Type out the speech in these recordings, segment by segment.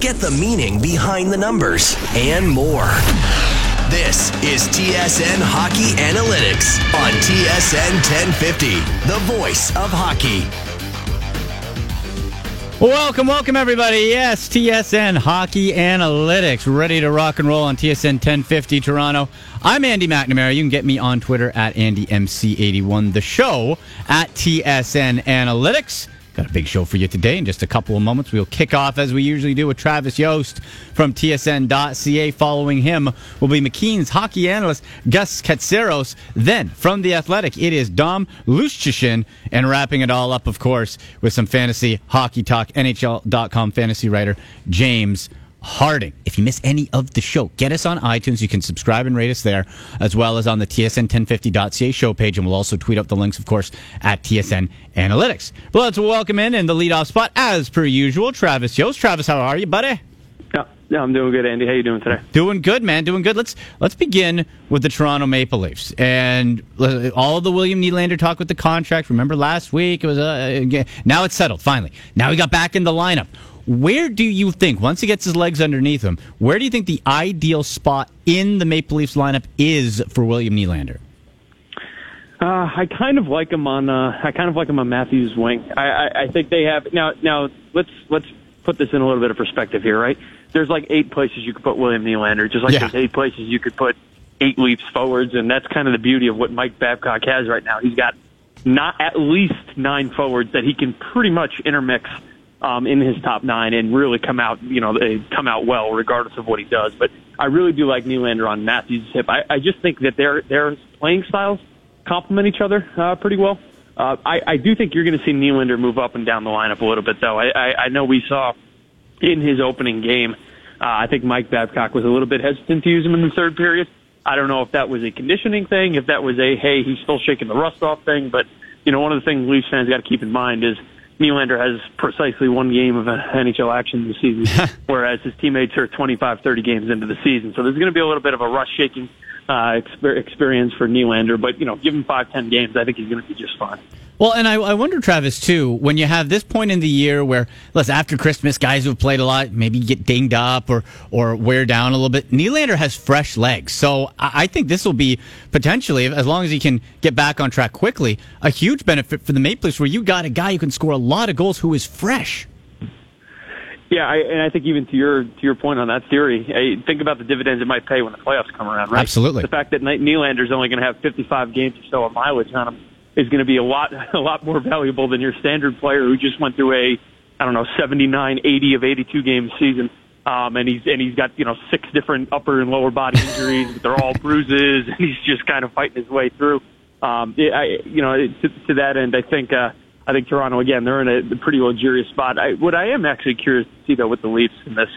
get the meaning behind the numbers, and more. This is TSN Hockey Analytics on TSN 1050, the voice of hockey. Welcome, welcome everybody. Yes, TSN Hockey Analytics, ready to rock and roll on TSN 1050 Toronto. I'm Andy McNamara. You can get me on Twitter at AndyMC81, the show at TSN Analytics. Got a big show for you today. In just a couple of moments, we'll kick off as we usually do with Travis Yost from TSN.ca. Following him will be McKeen's hockey analyst Gus Katsaros. Then from The Athletic, it is Dom Luszczyszyn. And wrapping it all up, of course, with some fantasy hockey talk, NHL.com fantasy writer James Harding. If you miss any of the show, get us on iTunes. You can subscribe and rate us there, as well as on the TSN1050.ca show page. And we'll also tweet up the links, of course, at TSN Analytics. But let's welcome in in the leadoff spot, as per usual, Travis Yost. Travis, how are you, buddy? Yeah, yeah, I'm doing good, Andy. How you doing today? Doing good, man. Doing good. Let's let's begin with the Toronto Maple Leafs and all the William Nylander talk with the contract. Remember last week it was uh, now it's settled finally. Now he got back in the lineup. Where do you think, once he gets his legs underneath him, where do you think the ideal spot in the Maple Leafs lineup is for William Nylander? Uh, I kind of like him on. Uh, I kind of like him on Matthews' wing. I, I, I think they have now. Now let's let's put this in a little bit of perspective here, right? There's like eight places you could put William Nylander, just like yeah. there's eight places you could put eight Leafs forwards, and that's kind of the beauty of what Mike Babcock has right now. He's got not at least nine forwards that he can pretty much intermix um, in his top nine and really come out, you know, they come out well regardless of what he does. But I really do like Nylander on Matthews' hip. I, I just think that their their playing styles complement each other uh, pretty well. Uh, I, I do think you're going to see Nylander move up and down the lineup a little bit, though. I, I, I know we saw in his opening game, uh, I think Mike Babcock was a little bit hesitant to use him in the third period. I don't know if that was a conditioning thing, if that was a hey he's still shaking the rust off thing, but you know one of the things Leafs fans got to keep in mind is Nylander has precisely one game of NHL action this season, whereas his teammates are 25, 30 games into the season. So there's going to be a little bit of a rush shaking uh, experience for Nylander, but you know, give him five, ten games, I think he's going to be just fine. Well, and I, I, wonder, Travis, too, when you have this point in the year where, let's after Christmas, guys who have played a lot maybe get dinged up or or wear down a little bit. Nylander has fresh legs, so I, I think this will be potentially, as long as he can get back on track quickly, a huge benefit for the Maple Leafs, where you got a guy who can score a lot of goals who is fresh. Yeah, I, and I think even to your to your point on that theory, I think about the dividends it might pay when the playoffs come around, right? Absolutely. The fact that Nylander's only going to have 55 games or so of mileage on him is going to be a lot a lot more valuable than your standard player who just went through a I don't know 79, 80 of 82 game season. Um, and he's and he's got you know six different upper and lower body injuries, but they're all bruises, and he's just kind of fighting his way through. Um, I, you know, to, to that end, I think uh, I think Toronto again they're in a pretty luxurious spot. I, what I am actually curious to see though with the Leafs in this,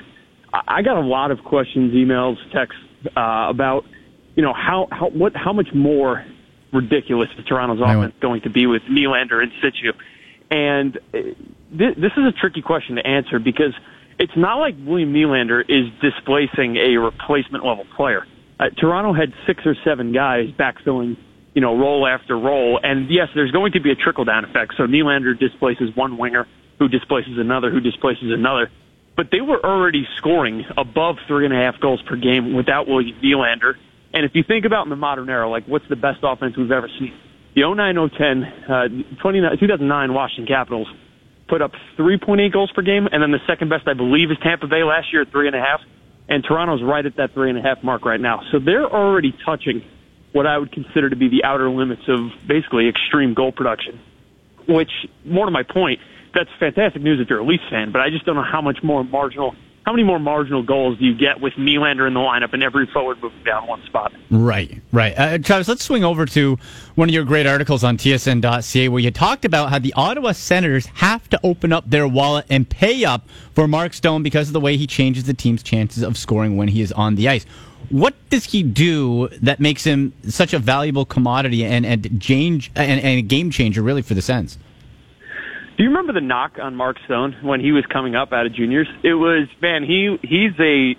I, got a lot of questions, emails, texts uh, about you know how how what how much more ridiculous the Toronto's offense going to be with Nylander in situ. And uh, this, this is a tricky question to answer because it's not like William Nylander is displacing a replacement level player. Uh, Toronto had six or seven guys backfilling, you know, role after role. And yes, there's going to be a trickle down effect. So Nylander displaces one winger who displaces another who displaces another. But they were already scoring above three and a half goals per game without William Nylander. And if you think about in the modern era, like what's the best offense we've ever seen? The 09-010, uh, 2009 Washington Capitals put up 3.8 goals per game, and then the second best, I believe, is Tampa Bay last year at three and a half. And Toronto's right at that three and a half mark right now. So they're already touching what I would consider to be the outer limits of basically extreme goal production. Which, more to my point, that's fantastic news if you're a Leafs fan, but I just don't know how much more marginal how many more marginal goals do you get with Nylander in the lineup and every forward moving down one spot? Right, right. Uh, Travis, let's swing over to one of your great articles on TSN.ca where you talked about how the Ottawa Senators have to open up their wallet and pay up for Mark Stone because of the way he changes the team's chances of scoring when he is on the ice. What does he do that makes him such a valuable commodity and and change and, and a game changer really for the Sens? Do you remember the knock on Mark Stone when he was coming up out of juniors? It was, man, he he's a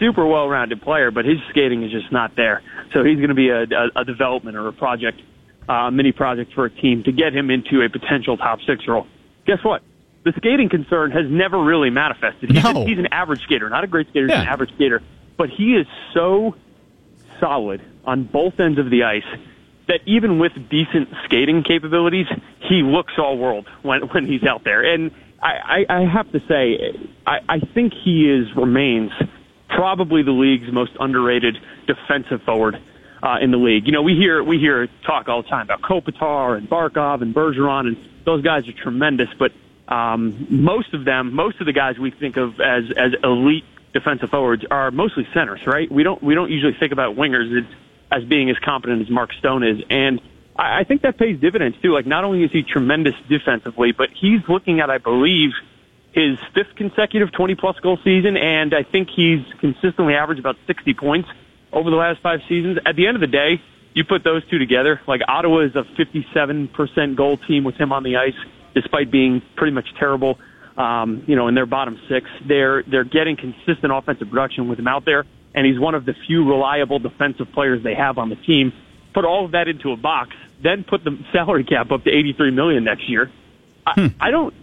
super well-rounded player, but his skating is just not there. So he's going to be a, a, a development or a project, uh, a mini project for a team to get him into a potential top six role. Guess what? the skating concern has never really manifested. He's, No. he's an average skater, not a great skater. He's Yeah. an average skater, but he is so solid on both ends of the ice that even with decent skating capabilities, he looks all world when when he's out there. And I, I, have to say, I, I think he is remains probably the league's most underrated defensive forward uh, in the league. You know, we hear we hear talk all the time about Kopitar and Barkov and Bergeron, and those guys are tremendous. But um, most of them, most of the guys we think of as as elite defensive forwards are mostly centers, right? We don't we don't usually think about wingers as, as being as competent as Mark Stone is, and I, I think that pays dividends too. Like not only is he tremendous defensively, but he's looking at, I believe, his fifth consecutive 20 plus goal season, and I think he's consistently averaged about 60 points over the last five seasons. At the end of the day, you put those two together, like Ottawa is a 57% goal team with him on the ice, despite being pretty much terrible. Um, you know, in their bottom six, they're they're getting consistent offensive production with him out there, and he's one of the few reliable defensive players they have on the team. Put all of that into a box, then put the salary cap up to 83 million next year. I, I don't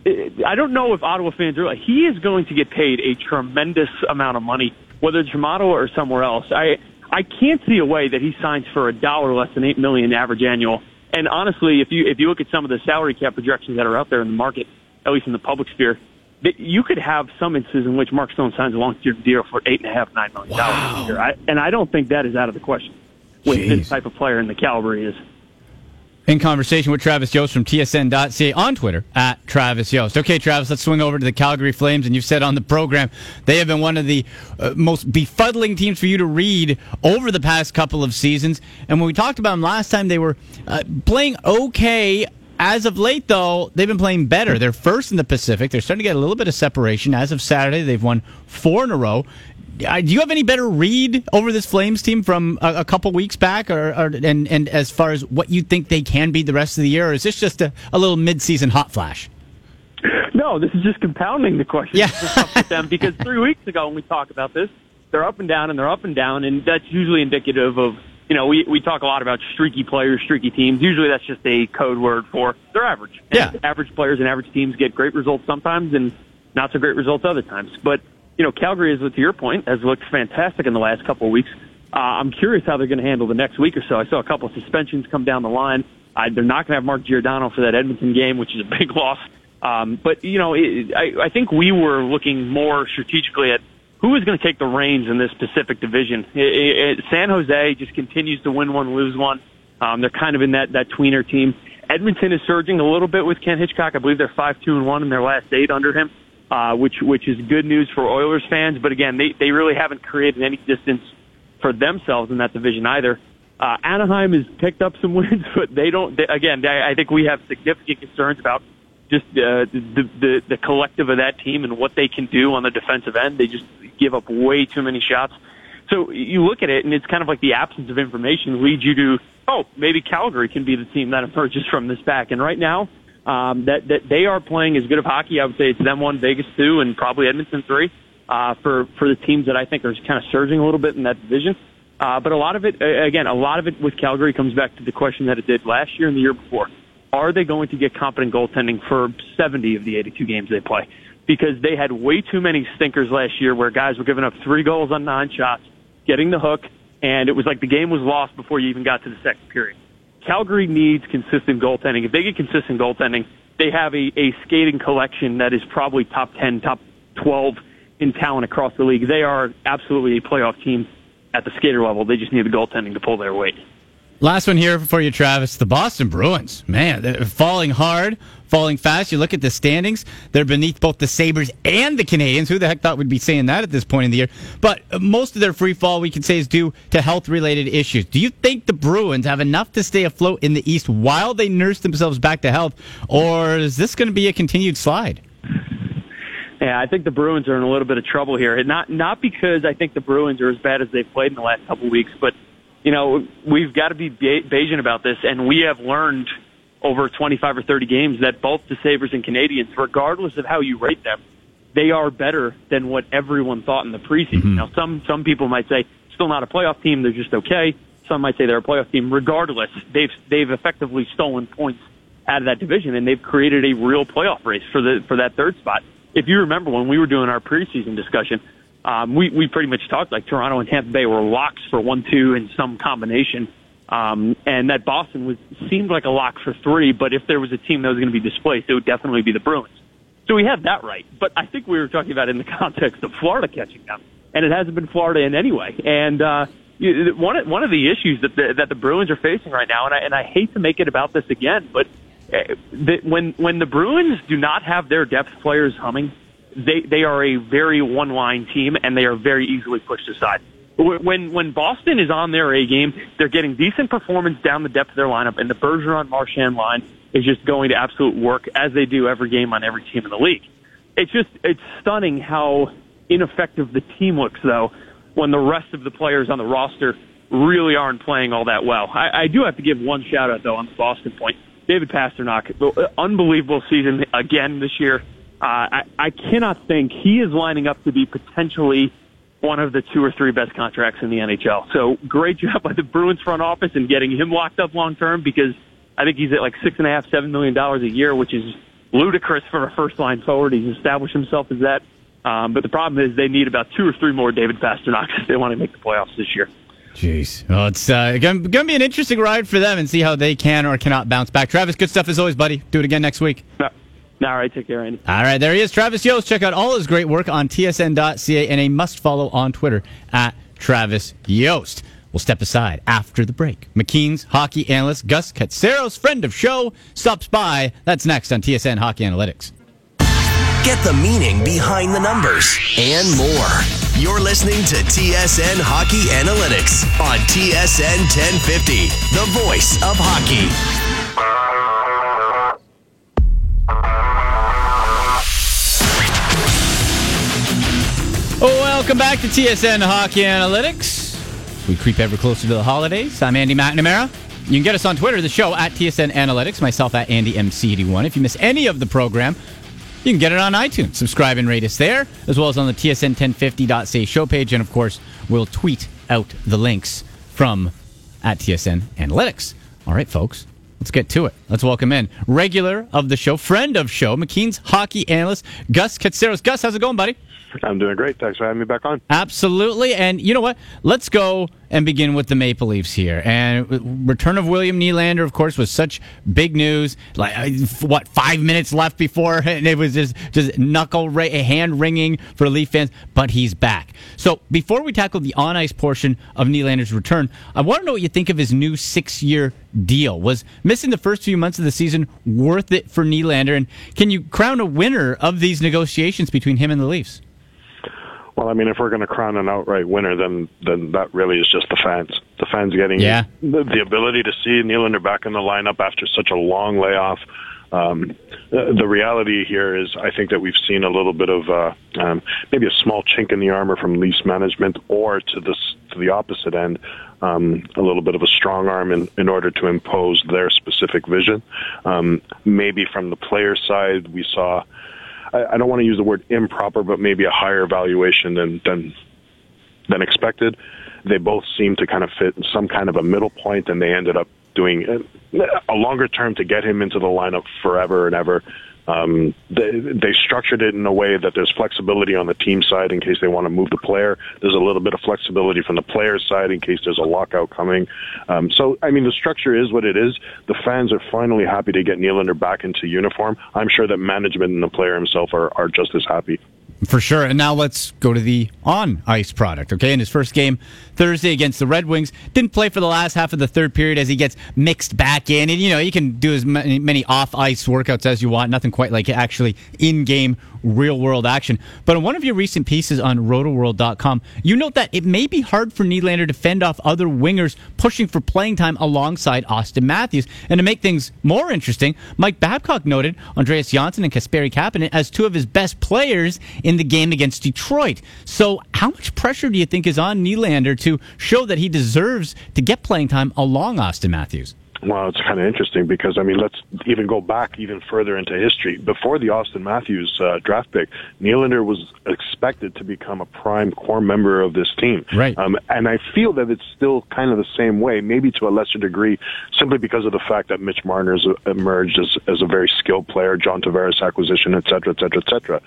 I don't know if Ottawa fans are he is going to get paid a tremendous amount of money, whether it's from Ottawa or somewhere else. I I can't see a way that he signs for a dollar less than eight million average annual. And honestly, if you if you look at some of the salary cap projections that are out there in the market, at least in the public sphere, that you could have some instances in which Mark Stone signs a long-term deal for eight and a half, nine million dollars a year. I, and I don't think that is out of the question with Jeez. this type of player and the caliber he is. In conversation with Travis Yost from TSN.ca on Twitter at Travis Yost. Okay, Travis, let's swing over to the Calgary Flames. And you've said on the program they have been one of the uh, most befuddling teams for you to read over the past couple of seasons. And when we talked about them last time, they were uh, playing okay. As of late, though, they've been playing better. They're first in the Pacific. They're starting to get a little bit of separation. As of Saturday, they've won four in a row. Uh, do you have any better read over this Flames team from a, a couple weeks back, or, or and and as far as what you think they can be the rest of the year, or is this just a, a little mid-season hot flash? No, this is just compounding the question Yeah. them because three weeks ago when we talked about this, they're up and down and they're up and down, and that's usually indicative of you know we we talk a lot about streaky players, streaky teams. Usually that's just a code word for they're average. And Yeah. average players and average teams get great results sometimes and not so great results other times. But you know, Calgary is to your point has looked fantastic in the last couple of weeks. Uh, I'm curious how they're going to handle the next week or so. I saw a couple of suspensions come down the line. Uh, they're not going to have Mark Giordano for that Edmonton game, which is a big loss. Um, but you know, it, I, I think we were looking more strategically at who is going to take the reins in this Pacific Division. It, it, it, San Jose just continues to win one, lose one. Um, they're kind of in that that tweener team. Edmonton is surging a little bit with Ken Hitchcock. I believe they're five two and one in their last eight under him, uh, which which is good news for Oilers fans. But again, they they really haven't created any distance for themselves in that division either. Uh, Anaheim has picked up some wins, but they don't. They, again, they, I think we have significant concerns about just uh, the, the the collective of that team and what they can do on the defensive end. They just give up way too many shots. So you look at it, and it's kind of like the absence of information leads you to, oh, maybe Calgary can be the team that emerges from this back. And right now, um, that that they are playing as good of hockey. I would say it's them one, Vegas two, and probably Edmonton three uh, for for the teams that I think are kind of surging a little bit in that division. Uh, but a lot of it, again, a lot of it with Calgary comes back to the question that it did last year and the year before. Are they going to get competent goaltending for 70 of the 82 games they play? Because they had way too many stinkers last year where guys were giving up three goals on nine shots, getting the hook, and it was like the game was lost before you even got to the second period. Calgary needs consistent goaltending. If they get consistent goaltending, they have a, a skating collection that is probably top 10, top 12 in talent across the league. They are absolutely a playoff team at the skater level. They just need the goaltending to pull their weight. Last one here for you, Travis. The Boston Bruins. Man, they're falling hard, falling fast. You look at the standings, they're beneath both the Sabres and the Canadiens. Who the heck thought we'd be saying that at this point in the year? But uh, most of their free fall, we can say, is due to health related issues. Do you think the Bruins have enough to stay afloat in the East while they nurse themselves back to health? Or is this going to be a continued slide? Yeah, I think the Bruins are in a little bit of trouble here. Not not because I think the Bruins are as bad as they've played in the last couple of weeks, but you know we've got to be Ba- Bayesian about this, and we have learned over 25 or 30 games that both the Sabres and Canadiens, regardless of how you rate them, they are better than what everyone thought in the preseason. Mm-hmm. Now, some some people might say still not a playoff team; they're just okay. Some might say they're a playoff team. Regardless, they've they've effectively stolen points out of that division, and they've created a real playoff race for the for that third spot. If you remember when we were doing our preseason discussion, um, we we pretty much talked like Toronto and Tampa Bay were locks for one two in some combination, um, and that Boston was seemed like a lock for three. But if there was a team that was going to be displaced, it would definitely be the Bruins. So we have that right. But I think we were talking about in the context of Florida catching them, and it hasn't been Florida in any way. And uh, one one of the issues that the, that the Bruins are facing right now, and I and I hate to make it about this again, but uh, when when the Bruins do not have their depth players humming, they they are a very one line team, and they are very easily pushed aside. When when Boston is on their A game, they're getting decent performance down the depth of their lineup, and the Bergeron Marchand line is just going to absolute work as they do every game on every team in the league. It's just it's stunning how ineffective the team looks though when the rest of the players on the roster really aren't playing all that well. I, I do have to give one shout out though on the Boston point. David Pastrnak, uh, unbelievable season again this year. Uh, I, I cannot think he is lining up to be potentially one of the two or three best contracts in the NHL. So great job by the Bruins front office in getting him locked up long term because I think he's at like six and a half, seven million dollars a year, which is ludicrous for a first line forward. He's established himself as that. Um, but the problem is they need about two or three more David Pastrnaks if they want to make the playoffs this year. Jeez. Well, it's uh, going to be an interesting ride for them and see how they can or cannot bounce back. Travis, good stuff as always, buddy. Do it again next week. No. All right, take care, Andy. All right, there he is, Travis Yost. Check out all his great work on tsn.ca and a must follow on Twitter at Travis Yost. We'll step aside after the break. McKeen's hockey analyst Gus Katsaros, friend of show, stops by. That's next on TSN Hockey Analytics. Get the meaning behind the numbers and more. You're listening to TSN Hockey Analytics on TSN 1050, the voice of hockey. Welcome back to TSN Hockey Analytics. We creep ever closer to the holidays. I'm Andy McNamara. You can get us on Twitter, the show at TSN Analytics, myself at AndyMC81. If you miss any of the program, you can get it on iTunes. Subscribe and rate us there, as well as on the TSN1050.ca show page. And of course, we'll tweet out the links from at TSN Analytics. All right, folks, let's get to it. Let's welcome in regular of the show, friend of show, McKeen's hockey analyst, Gus Katsaros. Gus, how's it going, buddy? I'm doing great. Thanks for having me back on. Absolutely. And you know what? Let's go and begin with the Maple Leafs here. And return of William Nylander, of course, was such big news. Like uh, what, five minutes left before, and it was just just knuckle ra- hand wringing for Leaf fans. But he's back. So before we tackle the on ice portion of Nylander's return, I want to know what you think of his new six year deal. Was missing the first few months of the season worth it for Nylander? And can you crown a winner of these negotiations between him and the Leafs? Well, I mean, if we're going to crown an outright winner, then then that really is just the fans. The fans getting yeah. the, the ability to see Nylander back in the lineup after such a long layoff. Um, the, the reality here is, I think that we've seen a little bit of uh, um, maybe a small chink in the armor from Leafs management, or to this to the opposite end, um, a little bit of a strong arm in, in order to impose their specific vision. Um, maybe from the player side, we saw I, I don't want to use the word improper, but maybe a higher valuation than than than expected. They both seem to kind of fit some kind of a middle point, and they ended up doing uh, a longer term to get him into the lineup forever and ever. Um, they, they structured it in a way that there's flexibility on the team side in case they want to move the player. There's a little bit of flexibility from the player's side in case there's a lockout coming. Um, so, I mean, the structure is what it is. The fans are finally happy to get Nylander back into uniform. I'm sure that management and the player himself are, are just as happy. For sure. And now let's go to the on ice product. Okay. In his first game Thursday against the Red Wings, didn't play for the last half of the third period as he gets mixed back in. And, you know, you can do as many, off ice workouts as you want. Nothing quite like actually in game real world action. But in one of your recent pieces on rotoworld.com, you note that it may be hard for Nylander to fend off other wingers pushing for playing time alongside Auston Matthews. And to make things more interesting, Mike Babcock noted Andreas Johnsson and Kasperi Kapanen as two of his best players in the game against Detroit. So how much pressure do you think is on Nylander to show that he deserves to get playing time along Auston Matthews? Well, it's kind of interesting because I mean, let's even go back even further into history. Before the Auston Matthews uh, draft pick, Nylander was expected to become a prime core member of this team. Right. Um, and I feel that it's still kind of the same way, maybe to a lesser degree, simply because of the fact that Mitch Marner's emerged as, as a very skilled player, John Tavares acquisition, et cetera, et cetera, et cetera.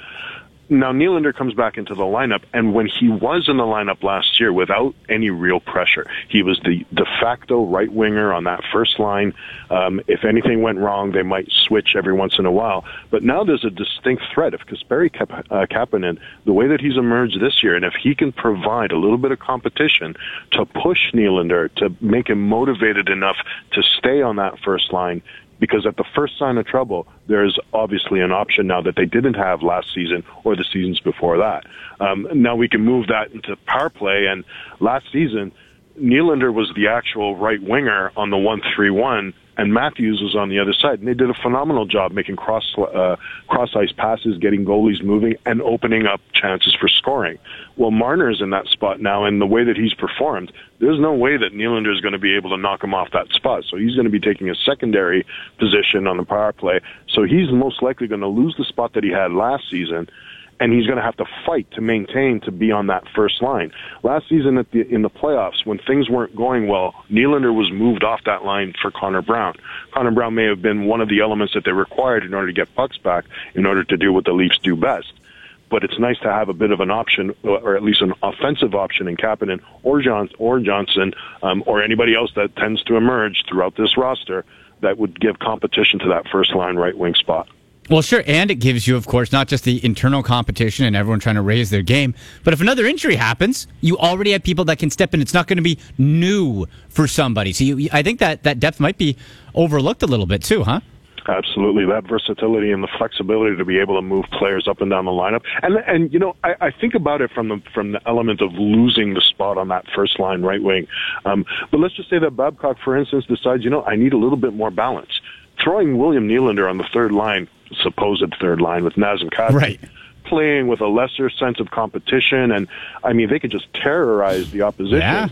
Now Nylander comes back into the lineup, and when he was in the lineup last year without any real pressure, he was the de facto right winger on that first line. Um, if anything went wrong, they might switch every once in a while. But now there's a distinct threat. If Kasperi uh, Kapanen, the way that he's emerged this year, and if he can provide a little bit of competition to push Nylander to make him motivated enough to stay on that first line, because at the first sign of trouble, there's obviously an option now that they didn't have last season or the seasons before that. Um, now we can move that into power play, and last season, Nylander was the actual right winger on the one three one and Matthews was on the other side, and they did a phenomenal job making cross uh, cross ice passes, getting goalies moving, and opening up chances for scoring. Well, Marner's in that spot now, and the way that he's performed, there's no way that Nylander is going to be able to knock him off that spot. So he's going to be taking a secondary position on the power play. So he's most likely going to lose the spot that he had last season and he's going to have to fight to maintain to be on that first line. Last season at the, in the playoffs, when things weren't going well, Nylander was moved off that line for Connor Brown. Connor Brown may have been one of the elements that they required in order to get pucks back in order to do what the Leafs do best. But it's nice to have a bit of an option, or at least an offensive option in Kapanen or, John, or Johnsson, um, or anybody else that tends to emerge throughout this roster that would give competition to that first line right wing spot. Well, sure, and it gives you, of course, not just the internal competition and everyone trying to raise their game, but if another injury happens, you already have people that can step in. It's not going to be new for somebody. So you, I think that that depth might be overlooked a little bit too, huh? Absolutely, that versatility and the flexibility to be able to move players up and down the lineup, and and you know I, I think about it from the from the element of losing the spot on that first line right wing. Um, but let's just say that Babcock, for instance, decides you know I need a little bit more balance. Throwing William Nylander on the third line supposed third line with Nazem Kadri. Right. Playing with a lesser sense of competition, and I mean, they could just terrorize the opposition. Yeah.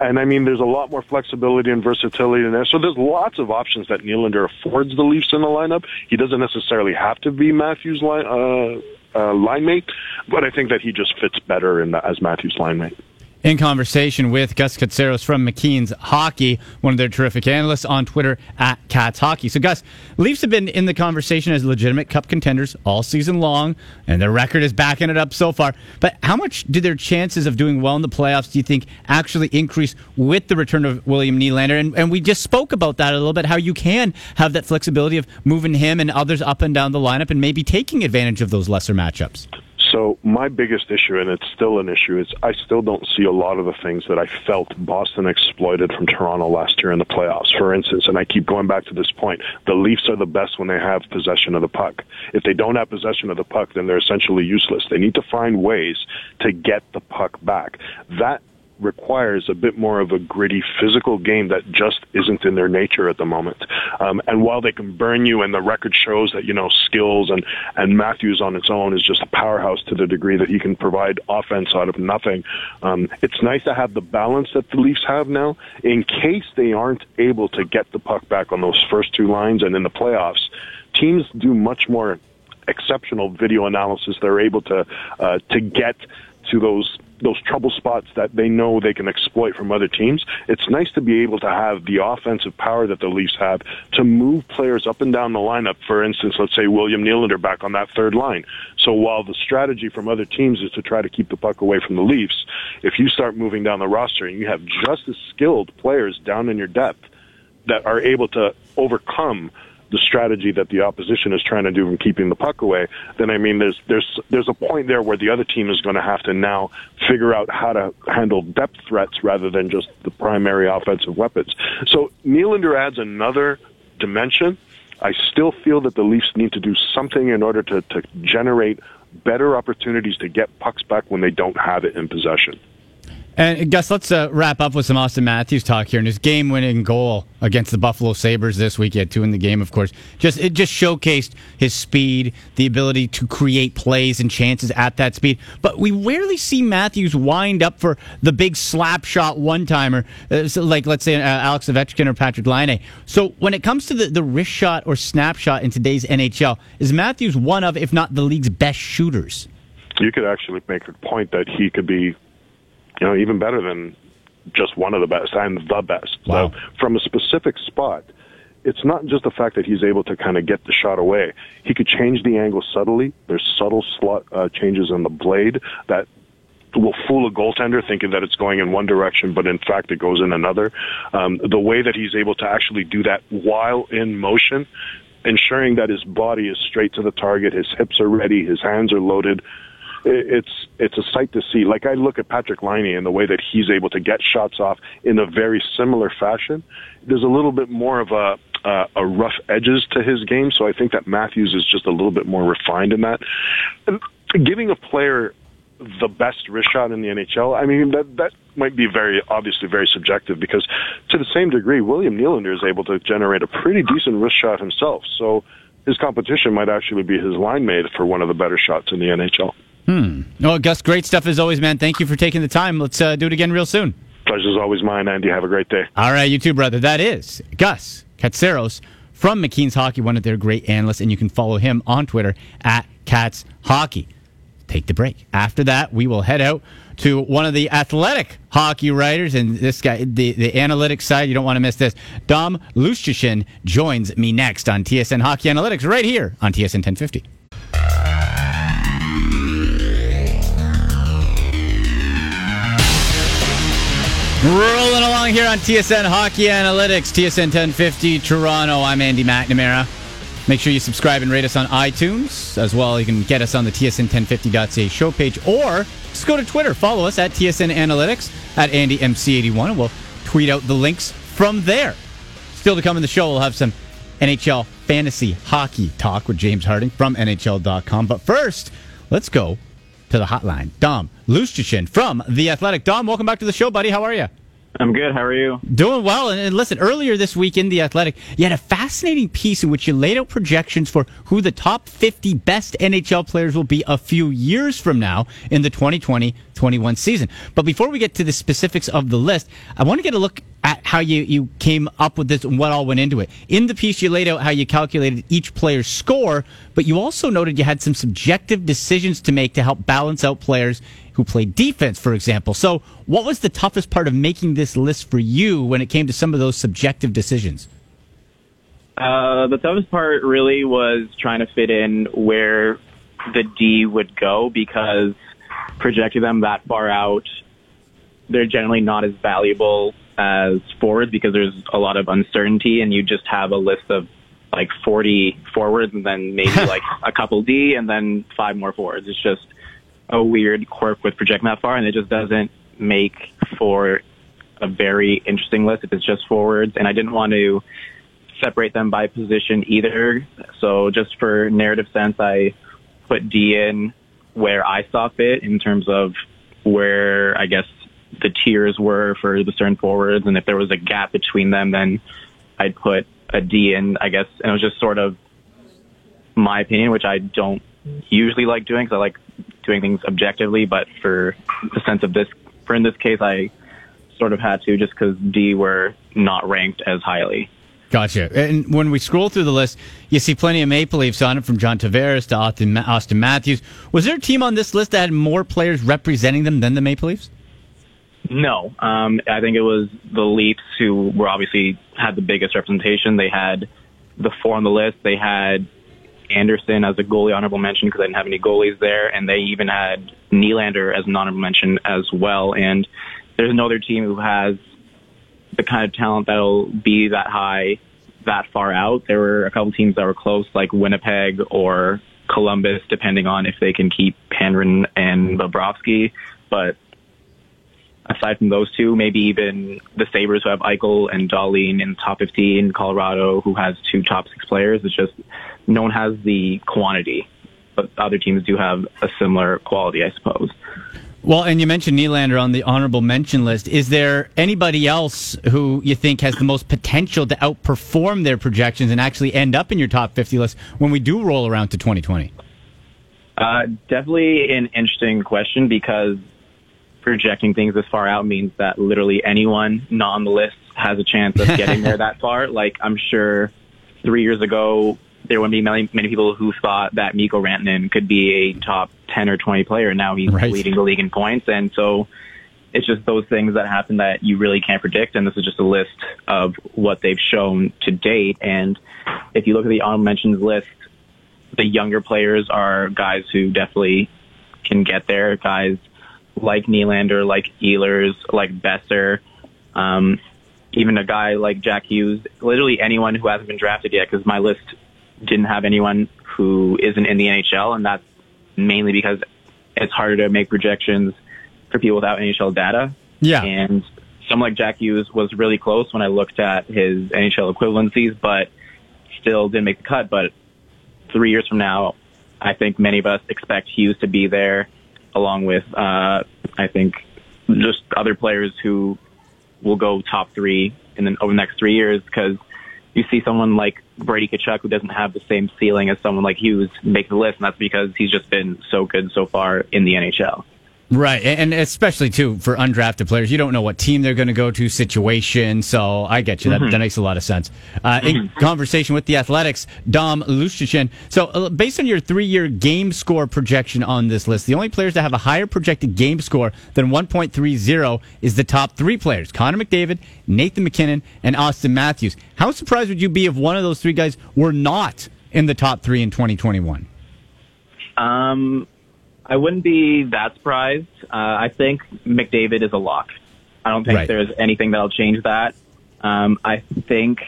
And I mean, there's a lot more flexibility and versatility in there. So there's lots of options that Nylander affords the Leafs in the lineup. He doesn't necessarily have to be Matthews' line, uh, uh, line mate, but I think that he just fits better in the, as Matthews' line mate in conversation with Gus Katsaros from McKeen's Hockey, one of their terrific analysts on Twitter at Cats Hockey. So, Gus, Leafs have been in the conversation as legitimate cup contenders all season long, and their record is backing it up so far. But how much do their chances of doing well in the playoffs, do you think, actually increase with the return of William Nylander? And, and we just spoke about that a little bit, how you can have that flexibility of moving him and others up and down the lineup and maybe taking advantage of those lesser matchups. So my biggest issue, and it's still an issue, is I still don't see a lot of the things that I felt Boston exploited from Toronto last year in the playoffs. For instance, and I keep going back to this point, the Leafs are the best when they have possession of the puck. If they don't have possession of the puck, then they're essentially useless. They need to find ways to get the puck back. That requires a bit more of a gritty physical game that just isn't in their nature at the moment. Um, and while they can burn you, and the record shows that you know skills and and Matthews on its own is just a powerhouse to the degree that he can provide offense out of nothing. Um, it's nice to have the balance that the Leafs have now in case they aren't able to get the puck back on those first two lines and in the playoffs. Teams do much more exceptional video analysis. They're able to uh, to get to those those trouble spots that they know they can exploit from other teams. It's nice to be able to have the offensive power that the Leafs have to move players up and down the lineup. For instance, let's say William Nylander back on that third line. So while the strategy from other teams is to try to keep the puck away from the Leafs, if you start moving down the roster and you have just as skilled players down in your depth that are able to overcome the strategy that the opposition is trying to do in keeping the puck away, then I mean, there's there's there's a point there where the other team is going to have to now figure out how to handle depth threats rather than just the primary offensive weapons. So Nylander adds another dimension. I still feel that the Leafs need to do something in order to, to generate better opportunities to get pucks back when they don't have it in possession. And Gus, let's uh, wrap up with some Auston Matthews talk here. And his game-winning goal against the Buffalo Sabres this week, he had two in the game, of course. Just it just showcased his speed, the ability to create plays and chances at that speed. But we rarely see Matthews wind up for the big slap shot one-timer, uh, like let's say uh, Alex Ovechkin or Patrick Laine. So when it comes to the, the wrist shot or snapshot in today's NHL, is Matthews one of, if not the league's best shooters? You could actually make a point that he could be you know, even better than just one of the best and the best. Wow. So from a specific spot, it's not just the fact that he's able to kind of get the shot away. He could change the angle subtly. There's subtle slot uh, changes on the blade that will fool a goaltender thinking that it's going in one direction, but in fact it goes in another. Um, the way that he's able to actually do that while in motion, ensuring that his body is straight to the target, his hips are ready, his hands are loaded, it's it's a sight to see. Like I look at Patrick Laine and the way that he's able to get shots off in a very similar fashion. There's a little bit more of a uh, a rough edges to his game, so I think that Matthews is just a little bit more refined in that. And giving a player the best wrist shot in the NHL, I mean that that might be very obviously very subjective because to the same degree, William Nylander is able to generate a pretty decent wrist shot himself. So his competition might actually be his line mate for one of the better shots in the NHL. Hmm. Oh, Gus, great stuff as always, man. Thank you for taking the time. Let's uh, do it again real soon. Pleasure's always mine, Andy. Have a great day. All right, you too, brother. That is Gus Katsaros from McKeen's Hockey, one of their great analysts, and you can follow him on Twitter at Cats Hockey. Take the break. After that, we will head out to one of the athletic hockey writers, and this guy, the, the analytics side, you don't want to miss this. Dom Luszczyszyn joins me next on TSN Hockey Analytics right here on TSN 1050. Rolling along here on TSN Hockey Analytics, TSN 1050 Toronto. I'm Andy McNamara. Make sure you subscribe and rate us on iTunes. As well, you can get us on the TSN1050.ca show page or just go to Twitter. Follow us at TSN Analytics at AndyMC81 and we'll tweet out the links from there. Still to come in the show, we'll have some NHL fantasy hockey talk with James Harding from NHL.com. But first, let's go to the hotline. Dom Luszczyszyn from The Athletic. Dom, welcome back to the show, buddy. How are you? I'm good. How are you? Doing well. And, listen, earlier this week in The Athletic, you had a fascinating piece in which you laid out projections for who the top 50 best NHL players will be a few years from now in the 2020 21 season. But before we get to the specifics of the list, I want to get a look at how you, you came up with this and what all went into it. In the piece, you laid out how you calculated each player's score, but you also noted you had some subjective decisions to make to help balance out players who played defense, for example. So, what was the toughest part of making this list for you when it came to some of those subjective decisions? Uh, the toughest part really was trying to fit in where the D would go because projecting them that far out, they're generally not as valuable as forwards because there's a lot of uncertainty and you just have a list of like 40 forwards and then maybe like a couple D and then five more forwards. It's just a weird quirk with projecting that far and it just doesn't make for a very interesting list if it's just forwards. And I didn't want to separate them by position either. So just for narrative sense, I put D in where I saw fit in terms of where I guess the tiers were for the certain forwards, and if there was a gap between them, then I'd put a D in, I guess, and it was just sort of my opinion, which I don't usually like doing because I like doing things objectively, but for the sense of this, for in this case, I sort of had to just because D were not ranked as highly. Gotcha. And when we scroll through the list, you see plenty of Maple Leafs on it, from John Tavares to Austin, Auston Matthews. Was there a team on this list that had more players representing them than the Maple Leafs? No, um, I think it was the Leafs who were obviously had the biggest representation. They had the four on the list. They had Anderson as a goalie honorable mention because I didn't have any goalies there, and they even had Nylander as an honorable mention as well. And there's no other team who has the kind of talent that'll be that high, that far out. There were a couple teams that were close, like Winnipeg or Columbus, depending on if they can keep Panarin and Bobrovsky. But aside from those two, maybe even the Sabres who have Eichel and Dahlin in the top 15, Colorado who has two top six players. It's just no one has the quantity, but other teams do have a similar quality, I suppose. Well, and you mentioned Nylander on the honorable mention list. Is there anybody else who you think has the most potential to outperform their projections and actually end up in your top 50 list when we do roll around to 2020? Uh, definitely an interesting question because projecting things this far out means that literally anyone not on the list has a chance of getting there that far. Like I'm sure three years ago, there wouldn't be many, many people who thought that Mikko Rantanen could be a top 10 or 20 player. Now he's right. leading the league in points. And so it's just those things that happen that you really can't predict. And this is just a list of what they've shown to date. And if you look at the honorable mentions list, the younger players are guys who definitely can get there. Guys like Nylander, like Ehlers, like Boeser, um, even a guy like Jack Hughes, literally anyone who hasn't been drafted yet, because my list didn't have anyone who isn't in the NHL, and that's mainly because it's harder to make projections for people without NHL data. Yeah. And someone like Jack Hughes was really close when I looked at his NHL equivalencies, but still didn't make the cut. But three years from now, I think many of us expect Hughes to be there, along with uh, I think just other players who will go top three in the, over the next three years because you see someone like Brady Tkachuk who doesn't have the same ceiling as someone like Hughes make the list, and that's because he's just been so good so far in the NHL. Right, and especially too for undrafted players, you don't know what team they're going to go to, situation. So I get you. That, mm-hmm. that makes a lot of sense. Uh, mm-hmm. In conversation with the Athletics, Dom Luszczyszyn. So uh, based on your three-year game score projection on this list, the only players that have a higher projected game score than 1.30 is the top three players: Connor McDavid, Nathan MacKinnon, and Auston Matthews. How surprised would you be if one of those three guys were not in the top three in 2021? Um, I wouldn't be that surprised. Uh, I think McDavid is a lock. I don't think right. there's anything that'll change that. Um, I think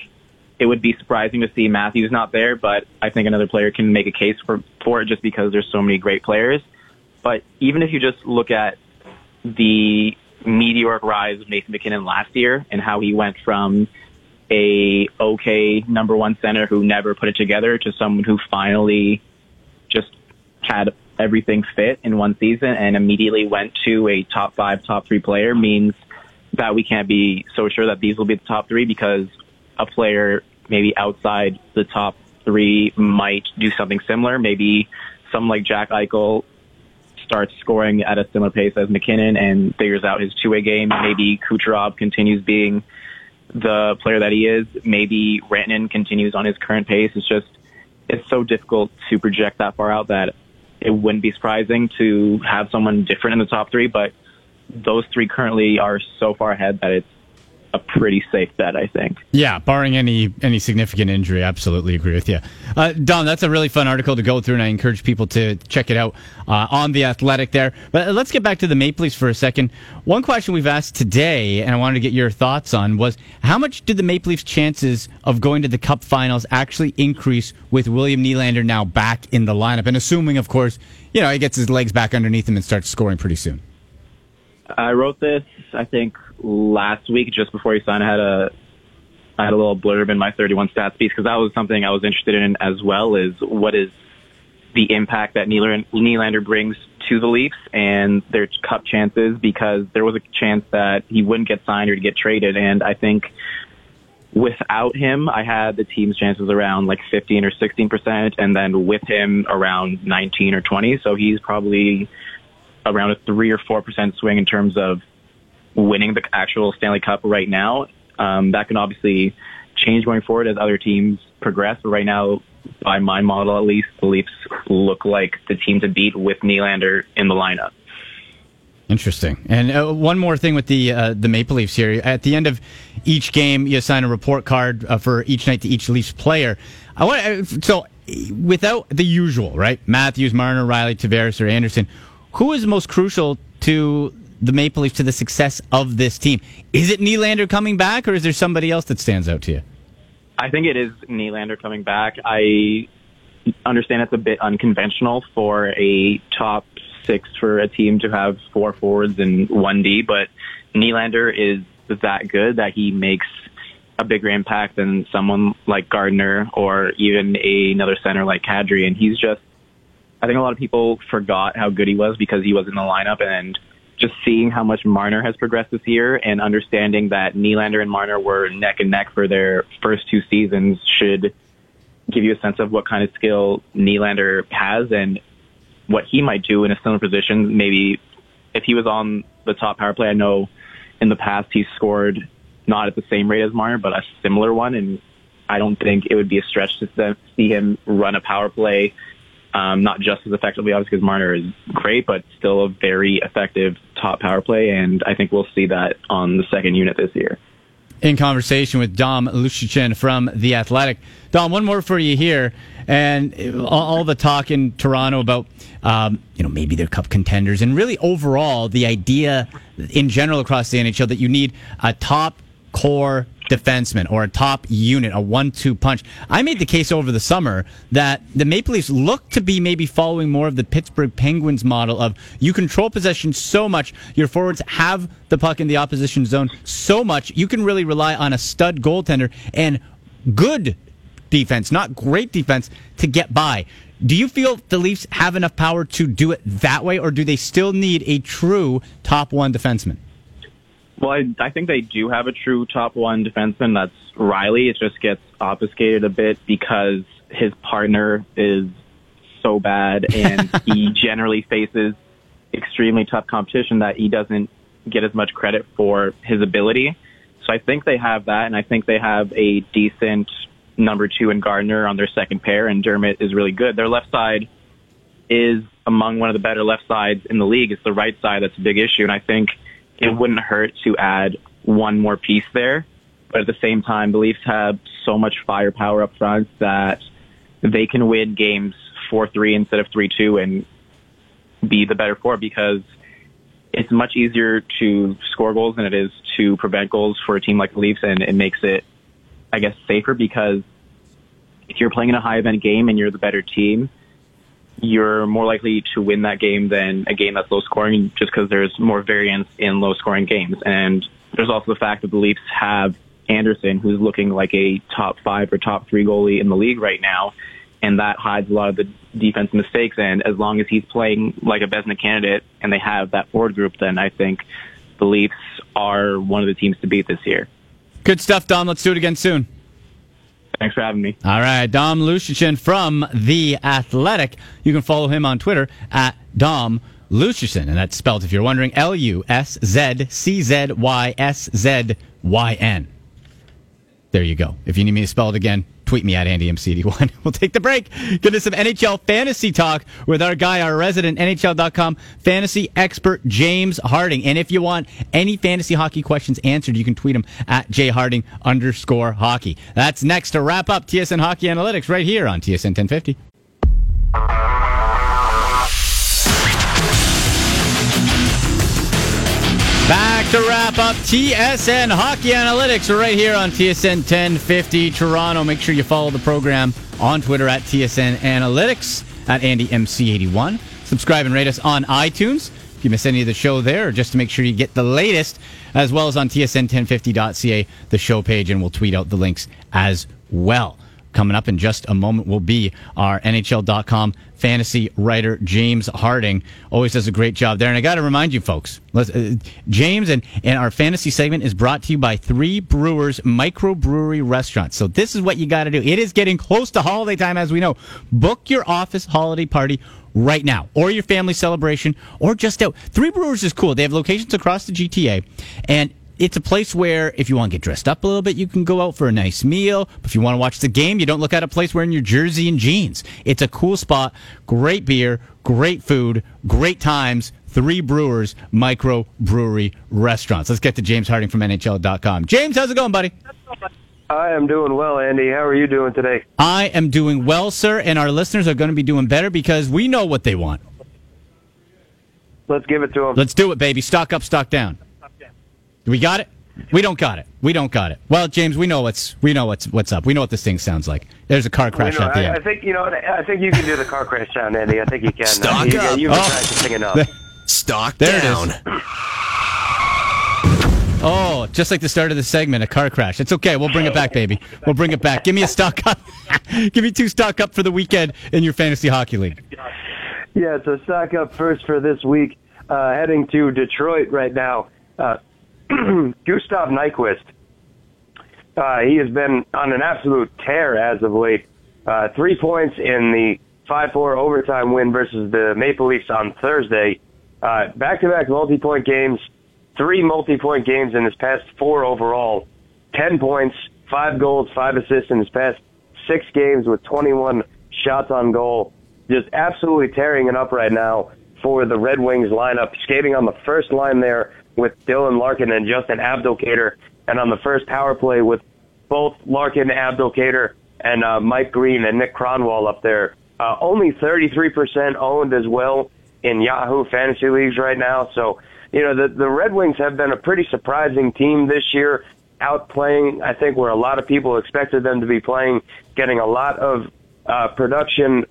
it would be surprising to see Matthews not there, but I think another player can make a case for, for it just because there's so many great players. But even if you just look at the meteoric rise of Nathan MacKinnon last year and how he went from a okay number one center who never put it together to someone who finally just had everything fit in one season and immediately went to a top five, top three player means that we can't be so sure that these will be the top three because a player maybe outside the top three might do something similar. Maybe someone like Jack Eichel starts scoring at a similar pace as MacKinnon and figures out his two-way game. Maybe Kucherov continues being the player that he is. Maybe Rantanen continues on his current pace. It's just, it's so difficult to project that far out that it wouldn't be surprising to have someone different in the top three, but those three currently are so far ahead that it's a pretty safe bet, I think. Yeah, barring any any significant injury, absolutely agree with you, uh, Don. That's a really fun article to go through, and I encourage people to check it out uh, on the Athletic there. But let's get back to the Maple Leafs for a second. One question we've asked today, and I wanted to get your thoughts on, was how much did the Maple Leafs' chances of going to the Cup Finals actually increase with William Nylander now back in the lineup, and assuming, of course, you know he gets his legs back underneath him and starts scoring pretty soon. I wrote this, I think, last week just before he signed. I had a I had a little blurb in my 31 stats piece because that was something I was interested in as well. Is what is the impact that Nylander brings to the Leafs and their cup chances because there was a chance that he wouldn't get signed or to get traded, and I think without him, I had the team's chances around like 15 or 16 percent, and then with him around 19 or 20. So he's probably around a three or four percent swing in terms of winning the actual Stanley Cup right now. Um, that can obviously change going forward as other teams progress. But right now, by my model at least, the Leafs look like the team to beat with Nylander in the lineup. Interesting. And uh, one more thing with the uh, the Maple Leafs here. At the end of each game, you assign a report card uh, for each night to each Leafs player. I want uh, so without the usual, right? Matthews, Marner, Rielly, Tavares, or Anderson. Who is most crucial to the Maple Leafs to the success of this team? Is it Nylander coming back, or is there somebody else that stands out to you? I think it is Nylander coming back. I understand it's a bit unconventional for a top six for a team to have four forwards and one D, but Nylander is that good that he makes a bigger impact than someone like Gardiner or even a, another center like Kadri. And he's just, I think a lot of people forgot how good he was because he was in the lineup and just seeing how much Marner has progressed this year and understanding that Nylander and Marner were neck and neck for their first two seasons should give you a sense of what kind of skill Nylander has and what he might do in a similar position. Maybe if he was on the top power play, I know in the past he scored not at the same rate as Marner, but a similar one. And I don't think it would be a stretch to see him run a power play um, not just as effectively, obviously, because Marner is great, but still a very effective top power play. And I think we'll see that on the second unit this year. In conversation with Dom Luszczyszyn from The Athletic. Dom, one more for you here. And all, all the talk in Toronto about, um, you know, maybe they're cup contenders. And really, overall, the idea in general across the NHL that you need a top core defenseman or a top unit, a one-two punch. I made the case over the summer that the Maple Leafs look to be maybe following more of the Pittsburgh Penguins model of you control possession so much, your forwards have the puck in the opposition zone so much, you can really rely on a stud goaltender and good defense, not great defense, to get by. Do you feel the Leafs have enough power to do it that way, or do they still need a true top one defenseman? Well, I, I think they do have a true top one defenseman. That's Rielly. It just gets obfuscated a bit because his partner is so bad and he generally faces extremely tough competition that he doesn't get as much credit for his ability. So I think they have that, and I think they have a decent number two in Gardiner on their second pair, and Dermott is really good. Their left side is among one of the better left sides in the league. It's the right side that's a big issue, and I think – it wouldn't hurt to add one more piece there. But at the same time, the Leafs have so much firepower up front that they can win games 4-3 instead of 3-2 and be the better four because it's much easier to score goals than it is to prevent goals for a team like the Leafs, and it makes it, I guess, safer because if you're playing in a high event game and you're the better team, you're more likely to win that game than a game that's low scoring just because there's more variance in low scoring games. And there's also the fact that the Leafs have Anderson, who's looking like a top five or top three goalie in the league right now. And that hides a lot of the defense mistakes. And as long as he's playing like a Vezina candidate and they have that forward group, then I think the Leafs are one of the teams to beat this year. Good stuff, Don. Let's do it again soon. Thanks for having me. All right, Dom Luszczyszyn from The Athletic. You can follow him on Twitter at Dom Luszczyszyn, and that's spelled, if you're wondering, L U S Z C Z Y S Z Y N. There you go. If you need me to spell it again, tweet me at AndyMC81. We'll take the break. Get into some NHL fantasy talk with our guy, our resident NHL.com fantasy expert, James Harding. And if you want any fantasy hockey questions answered, you can tweet him at jharding underscore hockey. That's next to wrap up TSN Hockey Analytics right here on TSN 1050. Back to wrap up TSN Hockey Analytics right here on TSN 1050 Toronto. Make sure you follow the program on Twitter at TSN Analytics at AndyMC81. Subscribe and rate us on iTunes if you miss any of the show there, just to make sure you get the latest, as well as on TSN1050.ca, the show page, and we'll tweet out the links as well. Coming up in just a moment will be our NHL.com fantasy writer, James Harding. Always does a great job there. And I got to remind you, folks, uh, James and, and our fantasy segment is brought to you by Three Brewers Microbrewery Restaurant. So this is what you got to do. It is getting close to holiday time, as we know. Book your office holiday party right now, or your family celebration, or just out. Three Brewers is cool. They have locations across the GTA, and it's a place where if you want to get dressed up a little bit, you can go out for a nice meal. But if you want to watch the game, you don't look at a place wearing your jersey and jeans. It's a cool spot, great beer, great food, great times. Three Brewers Micro Brewery Restaurants. Let's get to James Harding from NHL.com. James, how's it going, buddy? I am doing well, Andy. How are you doing today? I am doing well, sir, and our listeners are going to be doing better because we know what they want. Let's give it to them. Let's do it, baby. Stock up, stock down. We got it. We don't got it. We don't got it. Well, James, we know what's we know what's what's up. We know what this thing sounds like. There's a car crash know, at the I, end. I think you know. I think you can do the car crash sound, Andy. I think you can. Stock you, up. You've been Oh. practicing enough. Stock There it down. Oh, just like the start of the segment, a car crash. It's okay. We'll bring it back, baby. We'll bring it back. Give me a stock up. Give me two stock up for the weekend in your fantasy hockey league. Yeah, so stock up first for this week. uh, heading to Detroit right now. Uh, Gustav Nyquist. Uh, he has been on an absolute tear as of late. Uh, three points in the 5-4 overtime win versus the Maple Leafs on Thursday. Uh, back-to-back multi-point games, three multi-point games in his past four overall. Ten points, five goals, five assists in his past six games with 21 shots on goal. Just absolutely tearing it up right now for the Red Wings lineup, skating on the first line there with Dylan Larkin and Justin Abdelkader, and on the first power play with both Larkin, Abdelkader, and uh, Mike Green and Nick Kronwall up there. Uh, only 33% owned as well in Yahoo fantasy leagues right now. So, you know, the, the Red Wings have been a pretty surprising team this year, outplaying, I think, where a lot of people expected them to be playing, getting a lot of uh, production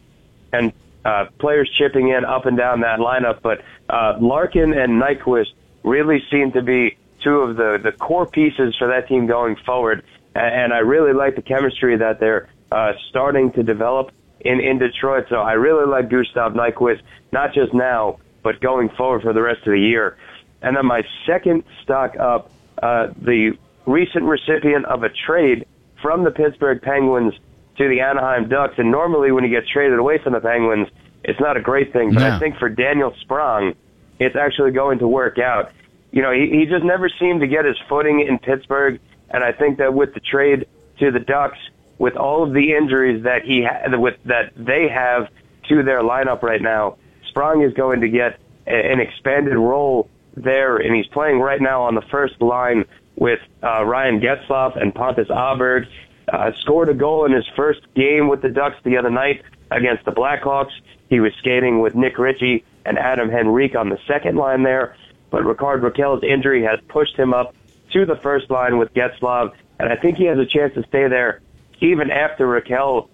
and uh, players chipping in up and down that lineup. But uh, Larkin and Nyquist really seem to be two of the, the core pieces for that team going forward. And I really like the chemistry that they're uh, starting to develop in, in Detroit. So I really like Gustav Nyquist, not just now, but going forward for the rest of the year. And then my second stock up, uh, the recent recipient of a trade from the Pittsburgh Penguins to the Anaheim Ducks. And normally when you get traded away from the Penguins, it's not a great thing. But No. I think for Daniel Sprong, it's actually going to work out. You know, he, he just never seemed to get his footing in Pittsburgh. And I think that with the trade to the Ducks, with all of the injuries that he ha- with that they have to their lineup right now, Sprong is going to get a, an expanded role there, and he's playing right now on the first line with uh, Ryan Getzlaf and Pontus Aberg. Uh, scored a goal in his first game with the Ducks the other night against the Blackhawks. He was skating with Nick Ritchie and Adam Henrique on the second line there, but Rickard Rakell's injury has pushed him up to the first line with Getzlaf, and I think he has a chance to stay there even after Raquel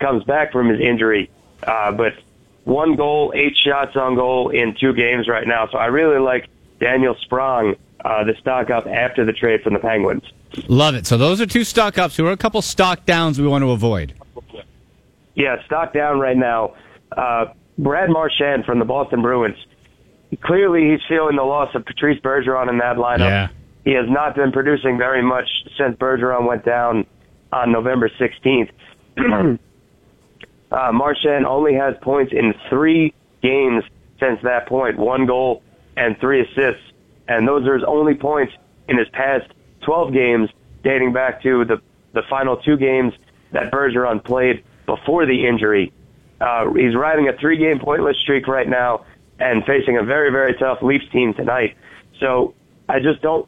comes back from his injury. Uh, but one goal, eight shots on goal in two games right now. So I really like Daniel Sprong, uh, the stock up after the trade from the Penguins. Love it. So those are two stock ups. Who are a couple stock downs we want to avoid? Yeah, stock down right now. Uh, Brad Marchand from the Boston Bruins. Clearly, he's feeling the loss of Patrice Bergeron in that lineup. Yeah. He has not been producing very much since Bergeron went down on November 16th. uh, Marchand only has points in three games since that point, one goal and three assists. And those are his only points in his past 12 games, dating back to the, the final two games that Bergeron played before the injury. Uh, he's riding a three-game pointless streak right now and facing a very, very tough Leafs team tonight. So I just don't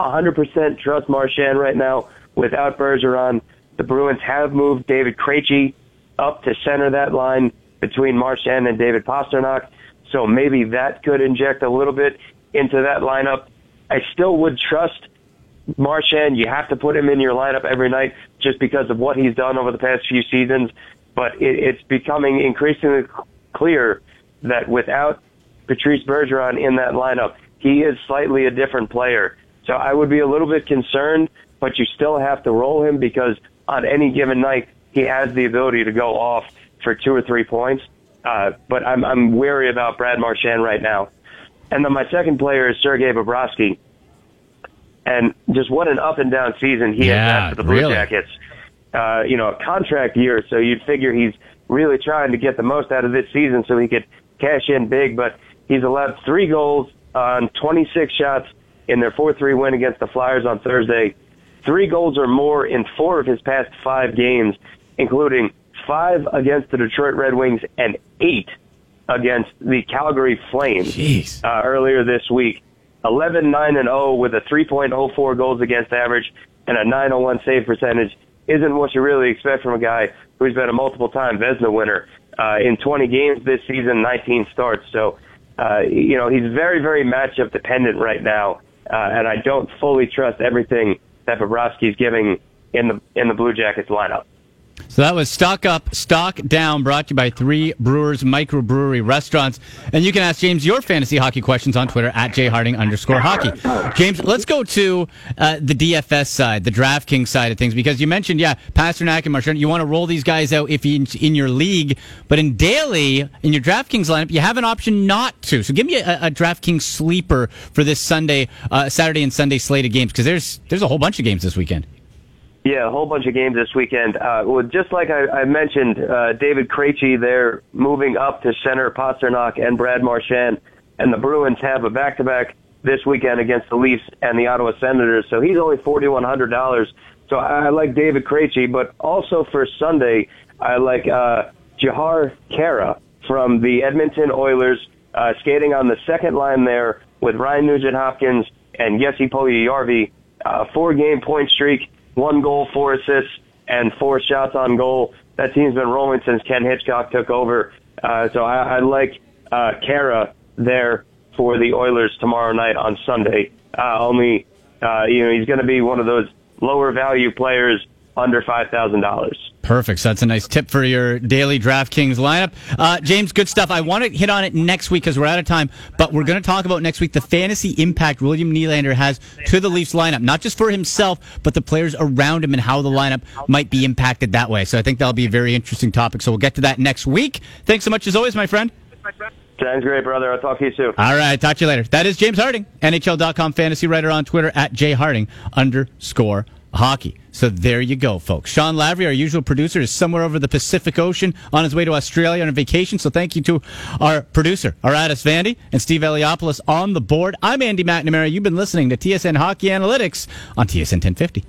100% trust Marchand right now without Bergeron. The Bruins have moved David Krejci up to center that line between Marchand and David Pastrnak. So maybe that could inject a little bit into that lineup. I still would trust Marchand. You have to put him in your lineup every night just because of what he's done over the past few seasons. But it, it's becoming increasingly clear that without Patrice Bergeron in that lineup, he is slightly a different player. So I would be a little bit concerned, but you still have to roll him because on any given night, he has the ability to go off for two or three points. Uh, but I'm, I'm wary about Brad Marchand right now. And then my second player is Sergei Bobrovsky. And just what an up and down season he Yeah, has had for the Blue really. Jackets. Uh, you know, a contract year, so you'd figure he's really trying to get the most out of this season so he could cash in big, but he's allowed three goals on 26 shots in their 4-3 win against the Flyers on Thursday. Three goals or more in four of his past five games, including five against the Detroit Red Wings and eight against the Calgary Flames uh, earlier this week. 11, 9, and 0 with a 3.04 goals against average and a 901 save percentage isn't what you really expect from a guy who's been a multiple time Vezina winner uh, in 20 games this season, 19 starts. So, uh, you know, he's very, very matchup dependent right now, uh, and I don't fully trust everything that Bobrovsky's giving in the in the Blue Jackets lineup. So that was Stock Up, Stock Down, brought to you by Three Brewers Microbrewery Restaurants. And you can ask James your fantasy hockey questions on Twitter at jharding underscore hockey. James, let's go to uh, the DFS side, the DraftKings side of things, because you mentioned, yeah, Pastrnak and Marchand, you want to roll these guys out if you in your league, but in daily, in your DraftKings lineup, you have an option not to. So give me a, a DraftKings sleeper for this Sunday, uh, Saturday and Sunday slate of games, because there's there's a whole bunch of games this weekend. Yeah, a whole bunch of games this weekend. Uh, well, just like I, I mentioned, uh, David Krejci, they're moving up to center Pastrnak and Brad Marchand, and the Bruins have a back-to-back this weekend against the Leafs and the Ottawa Senators. So he's only forty-one hundred dollars. So I, like David Krejci, but also for Sunday, I like uh, Jahar Kara from the Edmonton Oilers, uh, skating on the second line there with Ryan Nugent-Hopkins and Jesse Puljujarvi. Uh, four-game point streak one goal, four assists, and four shots on goal. That team's been rolling since Ken Hitchcock took over. Uh, so I, I like uh, Kara there for the Oilers tomorrow night on Sunday. Uh, only, uh, you know, he's going to be one of those lower value players under five thousand dollars. Perfect. So that's a nice tip for your daily DraftKings lineup. Uh, James, good stuff. I want to hit on it next week because we're out of time, but we're going to talk about next week the fantasy impact William Nylander has to the Leafs lineup, not just for himself, but the players around him and how the lineup might be impacted that way. So I think that'll be a very interesting topic. So we'll get to that next week. Thanks so much as always, my friend. Sounds great, brother. I'll talk to you soon. All right. Talk to you later. That is James Harding, NHL.com fantasy writer on Twitter at jharding underscore hockey. So there you go, folks. Sean Lavery, our usual producer, is somewhere over the Pacific Ocean on his way to Australia on a vacation. So thank you to our producer, Aradis Vandy, and Steve Eliopoulos on the board. I'm Andy McNamara. You've been listening to TSN Hockey Analytics on TSN 1050.